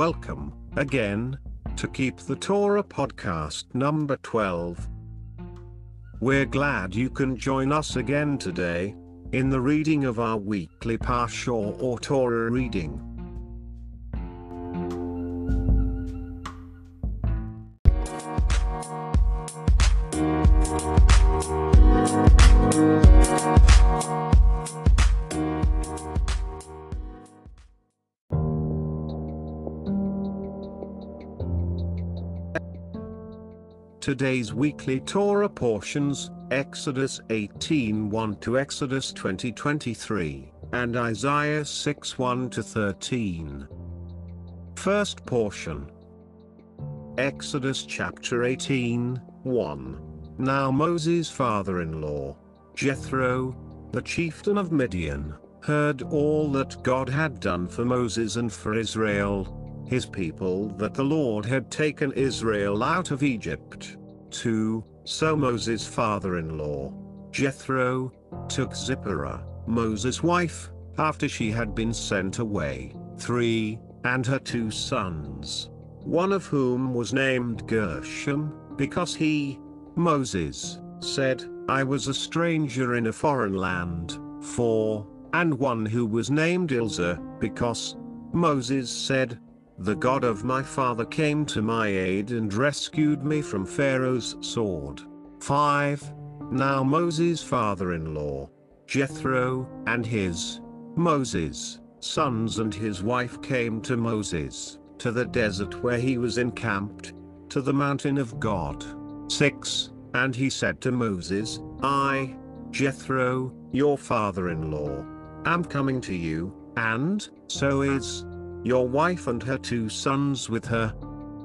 Welcome, again, to Keep the Torah podcast number 12. We're glad you can join us again today, in the reading of our weekly Parsha or Torah reading. Today's weekly Torah portions, Exodus 18 1 to Exodus 20 23, and Isaiah 6 1 to 13. First portion Exodus chapter 18 1. Now Moses' father in law, Jethro, the chieftain of Midian, heard all that God had done for Moses and for Israel, his people that the Lord had taken Israel out of Egypt. 2. So Moses' father-in-law, Jethro, took Zipporah, Moses' wife, after she had been sent away. 3. And her two sons, one of whom was named Gershom, because he, Moses, said, I was a stranger in a foreign land. 4. And one who was named Eliezer, because Moses said, the God of my father came to my aid and rescued me from Pharaoh's sword. 5. Now Moses' father-in-law, Jethro, and his, Moses, sons and his wife came to Moses, to the desert where he was encamped, to the mountain of God. 6. And he said to Moses, I, Jethro, your father-in-law, am coming to you, and, so is, your wife and her two sons with her.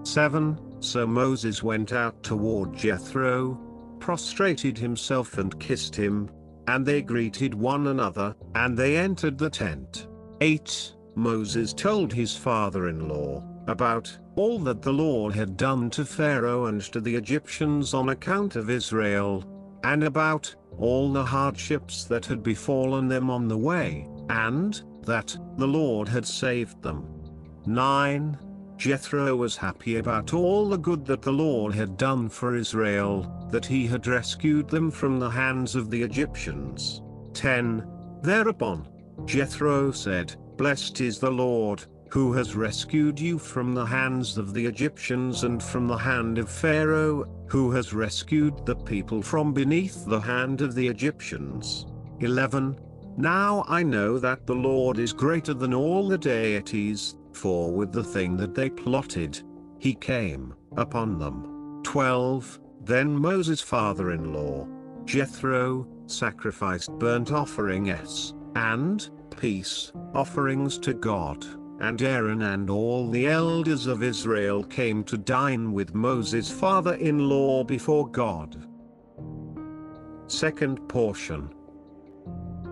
7. So Moses went out toward Jethro, prostrated himself and kissed him, and they greeted one another, and they entered the tent. 8. Moses told his father-in-law, about all that the Lord had done to Pharaoh and to the Egyptians on account of Israel, and about all the hardships that had befallen them on the way, and that the Lord had saved them. 9. Jethro was happy about all the good that the Lord had done for Israel, that he had rescued them from the hands of the Egyptians. 10. Thereupon, Jethro said, Blessed is the Lord, who has rescued you from the hands of the Egyptians and from the hand of Pharaoh, who has rescued the people from beneath the hand of the Egyptians. 11. Now I know that the Lord is greater than all the deities, for with the thing that they plotted, he came upon them. 12. Then Moses' father-in-law, Jethro, sacrificed burnt offerings, and, peace, offerings to God, and Aaron and all the elders of Israel came to dine with Moses' father-in-law before God. Second portion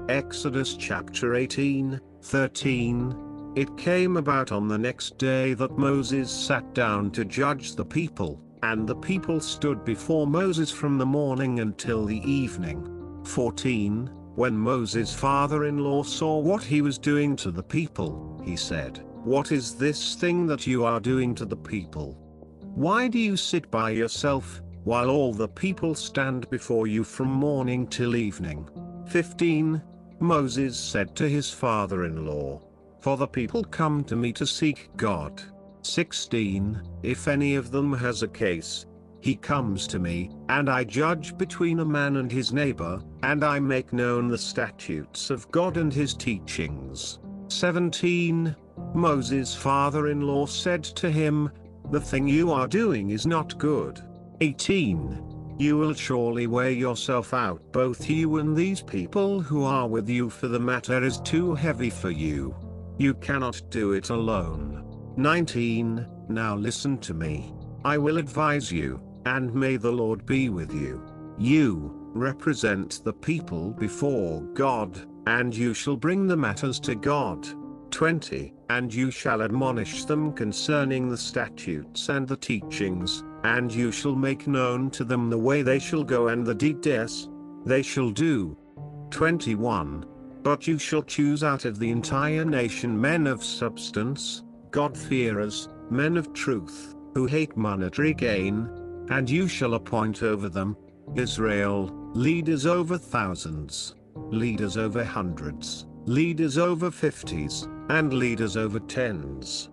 Exodus chapter 18, 13. It came about on the next day that Moses sat down to judge the people, and the people stood before Moses from the morning until the evening. 14. When Moses' father-in-law saw what he was doing to the people, he said, What is this thing that you are doing to the people? Why do you sit by yourself, while all the people stand before you from morning till evening? 15. Moses said to his father-in-law, For the people come to me to seek God. 16. If any of them has a case, he comes to me, and I judge between a man and his neighbor, and I make known the statutes of God and his teachings. 17. Moses' father-in-law said to him, The thing you are doing is not good. 18. You will surely wear yourself out both you and these people who are with you for the matter is too heavy for you. You cannot do it alone. 19. Now listen to me. I will advise you, and may the Lord be with you. You, represent the people before God, and you shall bring the matters to God. 20. And you shall admonish them concerning the statutes and the teachings, and you shall make known to them the way they shall go and the deeds they shall do. 21. But you shall choose out of the entire nation men of substance, God-fearers, men of truth, who hate monetary gain, and you shall appoint over them, Israel, leaders over thousands, leaders over hundreds, leaders over fifties, and leaders over tens.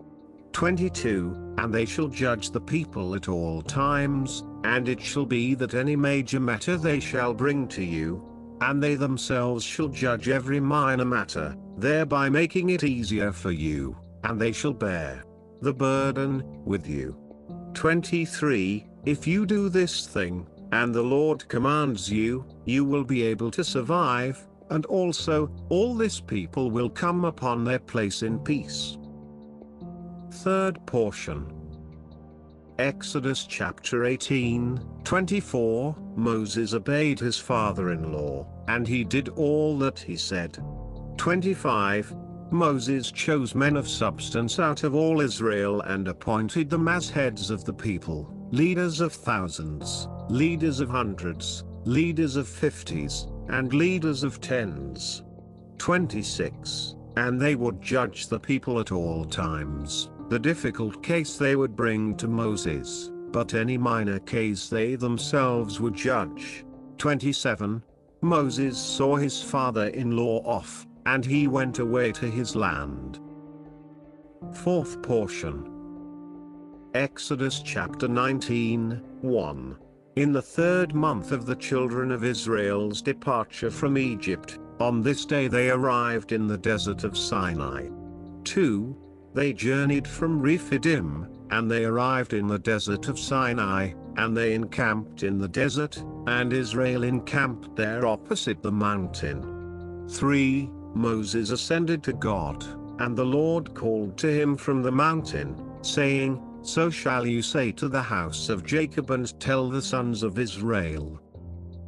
22 And they shall judge the people at all times, and it shall be that any major matter they shall bring to you, and they themselves shall judge every minor matter, thereby making it easier for you, and they shall bear the burden with you. 23 If you do this thing, and the Lord commands you, you will be able to survive, and also, all this people will come upon their place in peace. Third portion. Exodus chapter 18, 24 Moses obeyed his father in law, and he did all that he said. 25 Moses chose men of substance out of all Israel and appointed them as heads of the people, leaders of thousands, leaders of hundreds, leaders of fifties, and leaders of tens. 26 And they would judge the people at all times the difficult case they would bring to Moses, but any minor case they themselves would judge. 27. Moses saw his father-in-law off, and he went away to his land. Fourth portion. Exodus chapter 19, 1. In the third month of the children of Israel's departure from Egypt, on this day they arrived in the desert of Sinai. 2. They journeyed from Rephidim, and they arrived in the desert of Sinai, and they encamped in the desert, and Israel encamped there opposite the mountain. 3. Moses ascended to God, and the Lord called to him from the mountain, saying, So shall you say to the house of Jacob and tell the sons of Israel.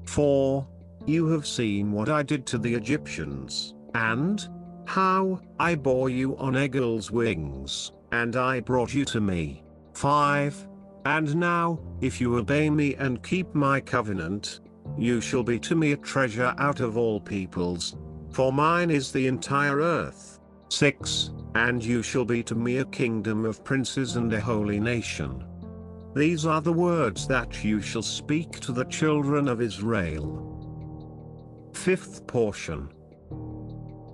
4. You have seen what I did to the Egyptians, and, how, I bore you on eagle's wings, and I brought you to me. 5. And now, if you obey me and keep my covenant, you shall be to me a treasure out of all peoples, for mine is the entire earth. 6. And you shall be to me a kingdom of princes and a holy nation. These are the words that you shall speak to the children of Israel. Fifth portion.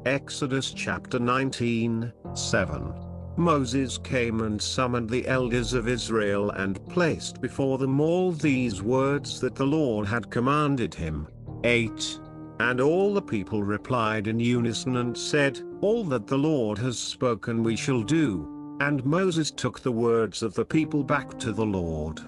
Exodus chapter 19, 7. Moses came and summoned the elders of Israel and placed before them all these words that the Lord had commanded him. 8. And all the people replied in unison and said, All that the Lord has spoken we shall do. And Moses took the words of the people back to the Lord.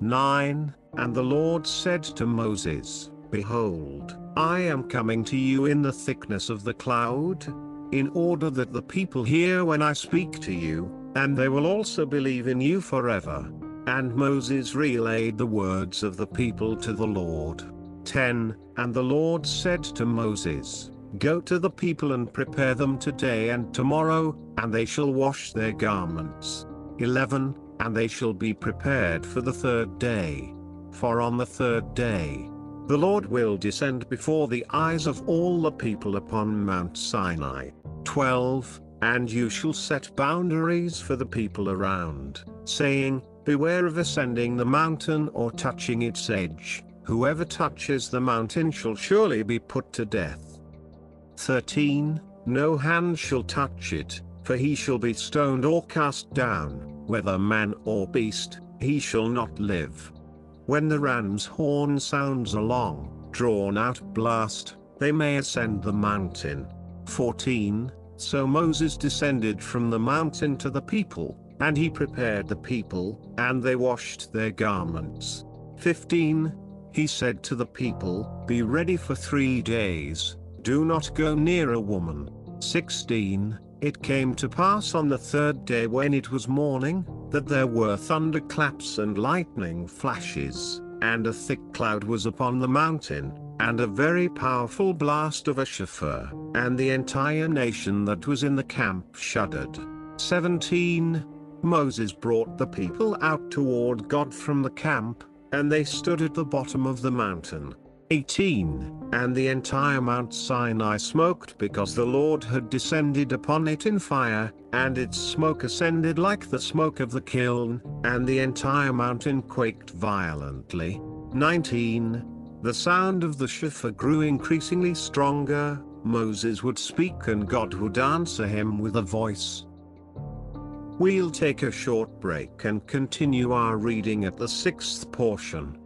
9. And the Lord said to Moses, Behold, I am coming to you in the thickness of the cloud, in order that the people hear when I speak to you, and they will also believe in you forever. And Moses relayed the words of the people to the Lord. 10. And the Lord said to Moses, Go to the people and prepare them today and tomorrow, and they shall wash their garments. 11. And they shall be prepared for the third day. For on the third day, the Lord will descend before the eyes of all the people upon Mount Sinai. 12. And you shall set boundaries for the people around, saying, Beware of ascending the mountain or touching its edge, whoever touches the mountain shall surely be put to death. 13. No hand shall touch it, for he shall be stoned or cast down, whether man or beast, he shall not live. When the ram's horn sounds a long, drawn-out blast, they may ascend the mountain. 14. So Moses descended from the mountain to the people, and he prepared the people, and they washed their garments. 15. He said to the people, Be ready for three days, do not go near a woman. 16. It came to pass on the third day when it was morning, that there were thunderclaps and lightning flashes, and a thick cloud was upon the mountain, and a very powerful blast of a shofar, and the entire nation that was in the camp shuddered. 17. Moses brought the people out toward God from the camp, and they stood at the bottom of the mountain. 18 And the entire Mount Sinai smoked because the Lord had descended upon it in fire, and its smoke ascended like the smoke of the kiln, and the entire mountain quaked violently. 19 The sound of the shofar grew increasingly stronger, Moses would speak and God would answer him with a voice. We'll take a short break and continue our reading at the sixth portion.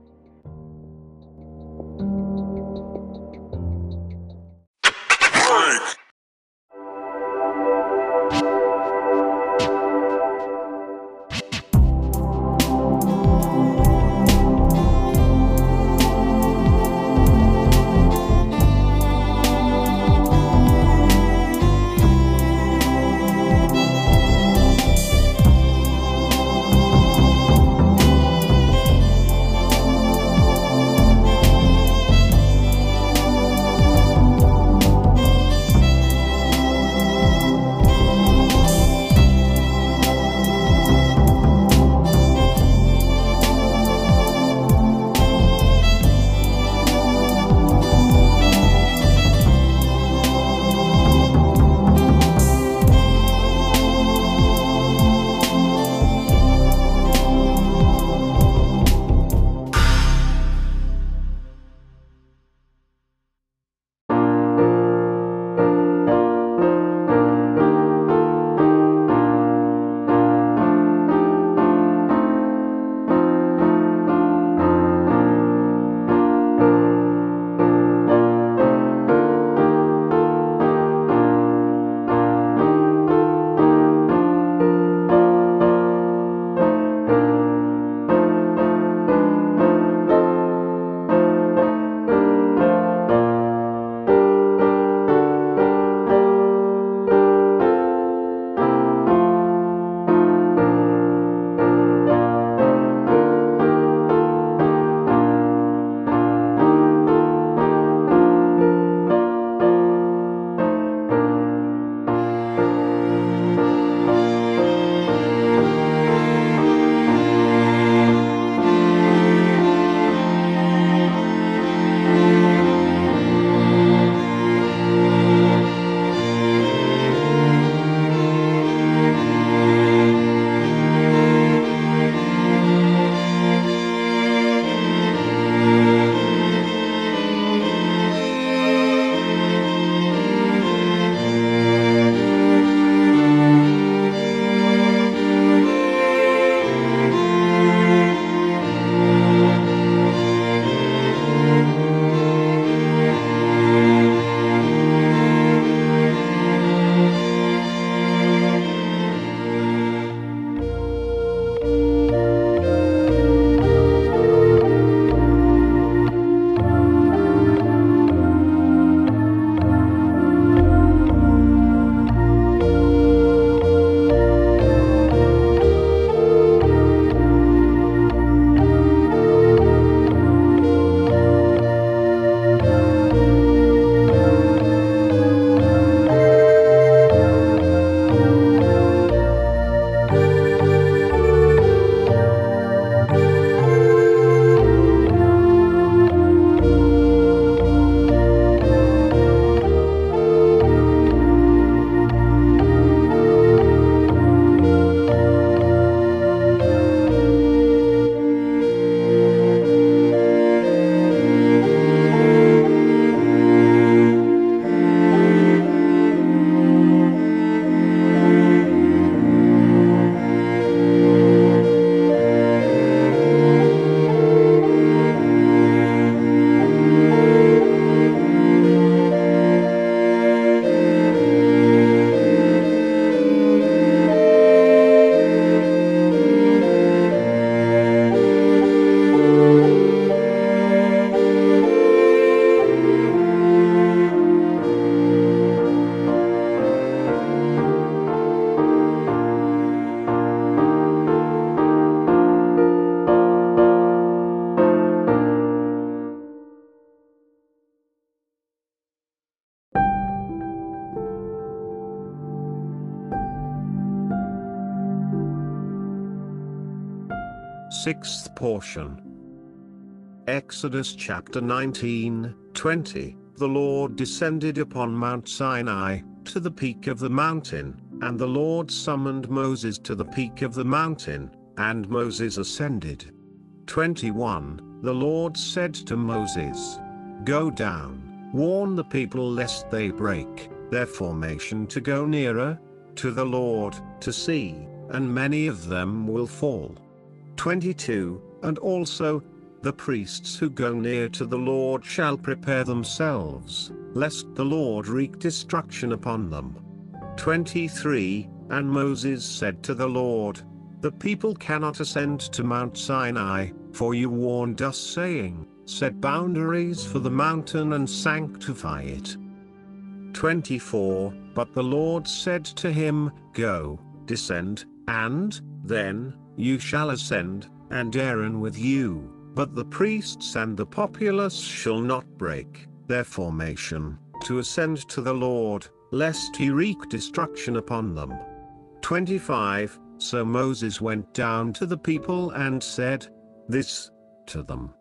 Sixth portion. Exodus chapter 19, 20 The Lord descended upon Mount Sinai, to the peak of the mountain, and the Lord summoned Moses to the peak of the mountain, and Moses ascended. 21 The Lord said to Moses, Go down, warn the people lest they break their formation to go nearer to the Lord, to see, and many of them will fall. 22 And also, the priests who go near to the Lord shall prepare themselves, lest the Lord wreak destruction upon them. 23 And Moses said to the Lord, The people cannot ascend to Mount Sinai, for you warned us saying, Set boundaries for the mountain and sanctify it. 24 But the Lord said to him, Go, descend, and, then, you shall ascend, and Aaron with you, but the priests and the populace shall not break their formation, to ascend to the Lord, lest he wreak destruction upon them. 25 So Moses went down to the people and said, This, to them.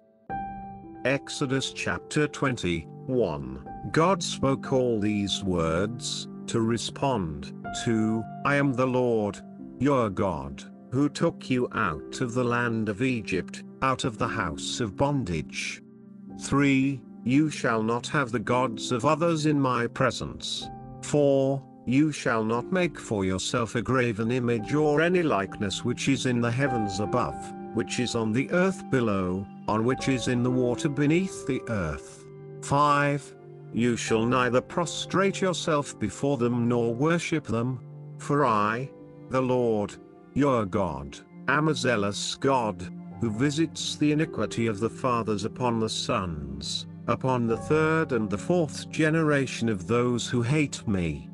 Exodus chapter 21 God spoke all these words, to respond to, I am the Lord, your God, who took you out of the land of Egypt, out of the house of bondage. 3. You shall not have the gods of others in my presence. 4. You shall not make for yourself a graven image or any likeness which is in the heavens above, which is on the earth below, on which is in the water beneath the earth. 5. You shall neither prostrate yourself before them nor worship them, for I, the Lord, your God, am a zealous God, who visits the iniquity of the fathers upon the sons, upon the third and the fourth generation of those who hate me.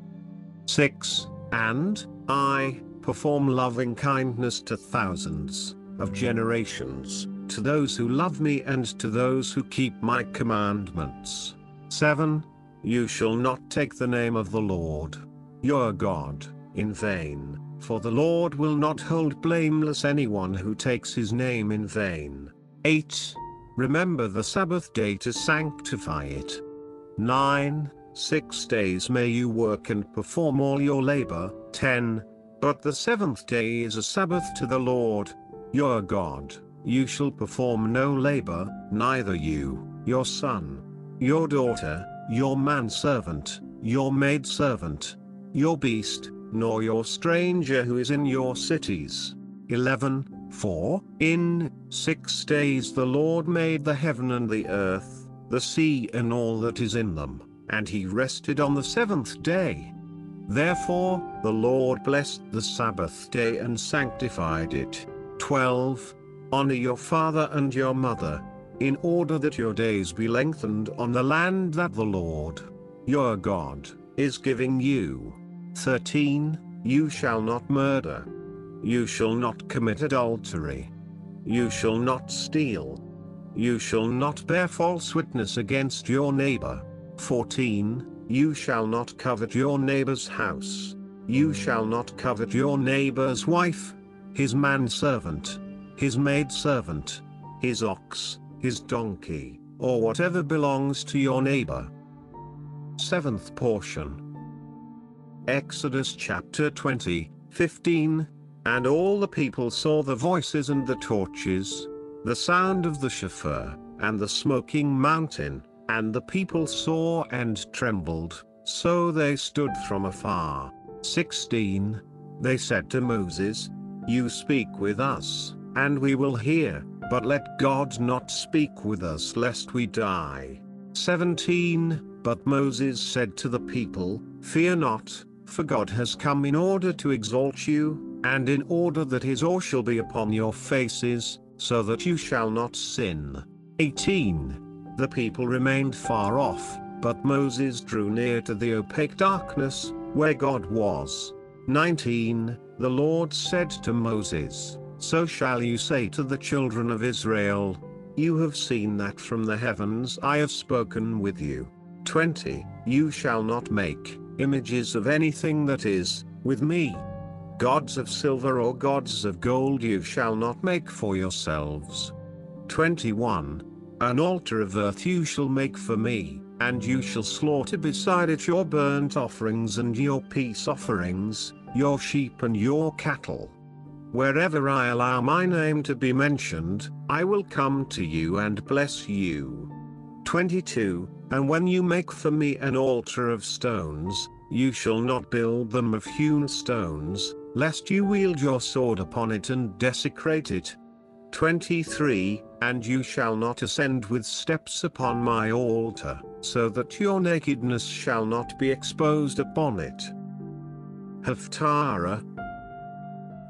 6. And, I, perform loving kindness to thousands of generations, to those who love me and to those who keep my commandments. 7. You shall not take the name of the Lord, your God, in vain, for the Lord will not hold blameless anyone who takes his name in vain. 8. Remember the Sabbath day to sanctify it. 9. Six days may you work and perform all your labor. 10. But the seventh day is a Sabbath to the Lord, your God. You shall perform no labor, neither you, your son, your daughter, your manservant, your maidservant, your beast, nor your stranger who is in your cities. 11. For, in six days the Lord made the heaven and the earth, the sea and all that is in them, and he rested on the seventh day. Therefore, the Lord blessed the Sabbath day and sanctified it. 12. Honor your father and your mother, in order that your days be lengthened on the land that the Lord, your God, is giving you. 13. You shall not murder. You shall not commit adultery. You shall not steal. You shall not bear false witness against your neighbor. 14. You shall not covet your neighbor's house. You shall not covet your neighbor's wife, his manservant, his maidservant, his ox, his donkey, or whatever belongs to your neighbor. Seventh portion. Exodus chapter 20, 15. And all the people saw the voices and the torches, the sound of the shofar, and the smoking mountain, and the people saw and trembled, so they stood from afar. 16. They said to Moses, You speak with us, and we will hear, but let God not speak with us lest we die. 17. But Moses said to the people, Fear not, for God has come in order to exalt you, and in order that his awe shall be upon your faces, so that you shall not sin. 18. The people remained far off, but Moses drew near to the opaque darkness, where God was. 19. The Lord said to Moses, So shall you say to the children of Israel, You have seen that from the heavens I have spoken with you. 20. You shall not make images of anything that is, with me. Gods of silver or gods of gold you shall not make for yourselves. 21. An altar of earth you shall make for me, and you shall slaughter beside it your burnt offerings and your peace offerings, your sheep and your cattle. Wherever I allow my name to be mentioned, I will come to you and bless you. 22 And when you make for me an altar of stones, you shall not build them of hewn stones, lest you wield your sword upon it and desecrate it. 23 And you shall not ascend with steps upon my altar, so that your nakedness shall not be exposed upon it. Haftarah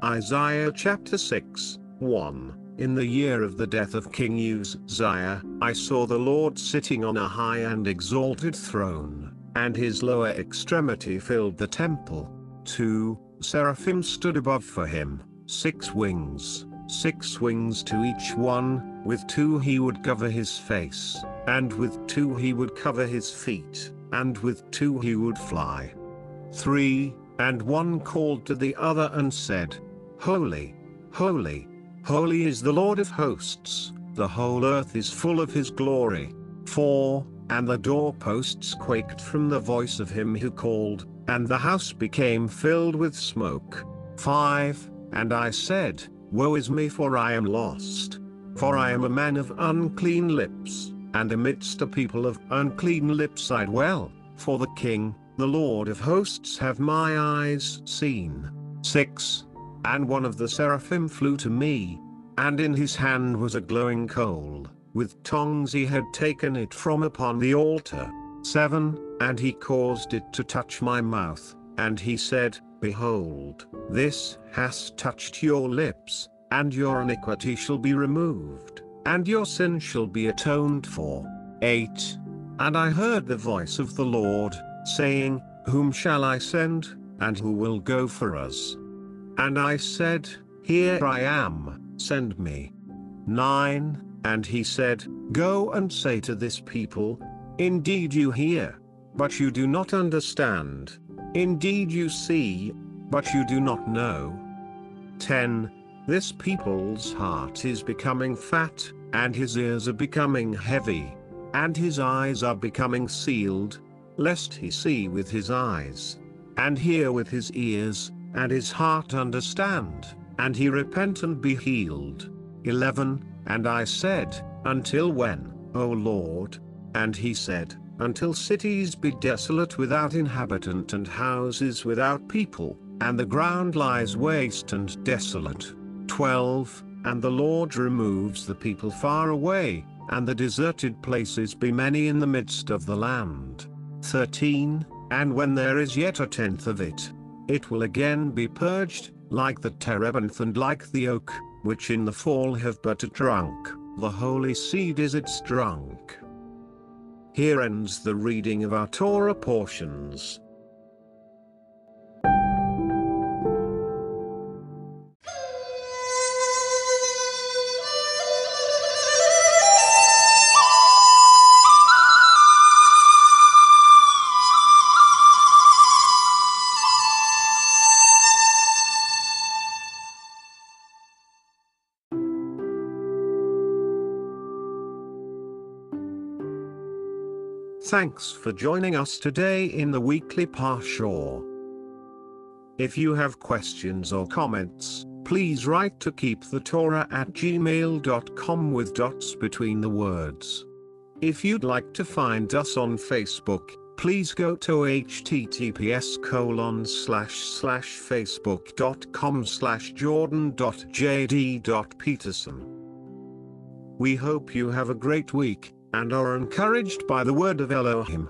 Isaiah chapter 6, 1 In the year of the death of King Uzziah, I saw the Lord sitting on a high and exalted throne, and his lower extremity filled the temple. 2 Seraphim stood above for him, six wings six wings to each one, with two he would cover his face, and with two he would cover his feet, and with two he would fly. 3. And one called to the other and said, Holy, holy, holy is the Lord of hosts, the whole earth is full of his glory. 4. And the doorposts quaked from the voice of him who called, and the house became filled with smoke. 5. And I said, Woe is me for I am lost. For I am a man of unclean lips, and amidst a people of unclean lips I dwell, for the King, the Lord of hosts have my eyes seen. 6. And one of the seraphim flew to me, and in his hand was a glowing coal, with tongs he had taken it from upon the altar. 7. And he caused it to touch my mouth, and he said, Behold, this has touched your lips, and your iniquity shall be removed, and your sin shall be atoned for. 8. And I heard the voice of the Lord, saying, Whom shall I send, and who will go for us? And I said, Here I am, send me. 9. And he said, Go and say to this people, Indeed you hear, but you do not understand. Indeed you see, but you do not know. 10. This people's heart is becoming fat, and his ears are becoming heavy, and his eyes are becoming sealed, lest he see with his eyes, and hear with his ears, and his heart understand, and he repent and be healed. 11. And I said, Until when, O Lord? And he said, until cities be desolate without inhabitant and houses without people, and the ground lies waste and desolate. 12. And the Lord removes the people far away, and the deserted places be many in the midst of the land. 13. And when there is yet a tenth of it, it will again be purged, like the terebinth and like the oak, which in the fall have but a trunk, the holy seed is its trunk. Here ends the reading of our Torah portions. Thanks for joining us today in the weekly Parsha. If you have questions or comments, please write to keepthetorah at gmail.com with dots between the words. If you'd like to find us on Facebook, please go to https colon slash slash facebook.com slash jordan.jd.peterson. We hope you have a great week and are encouraged by the word of Elohim.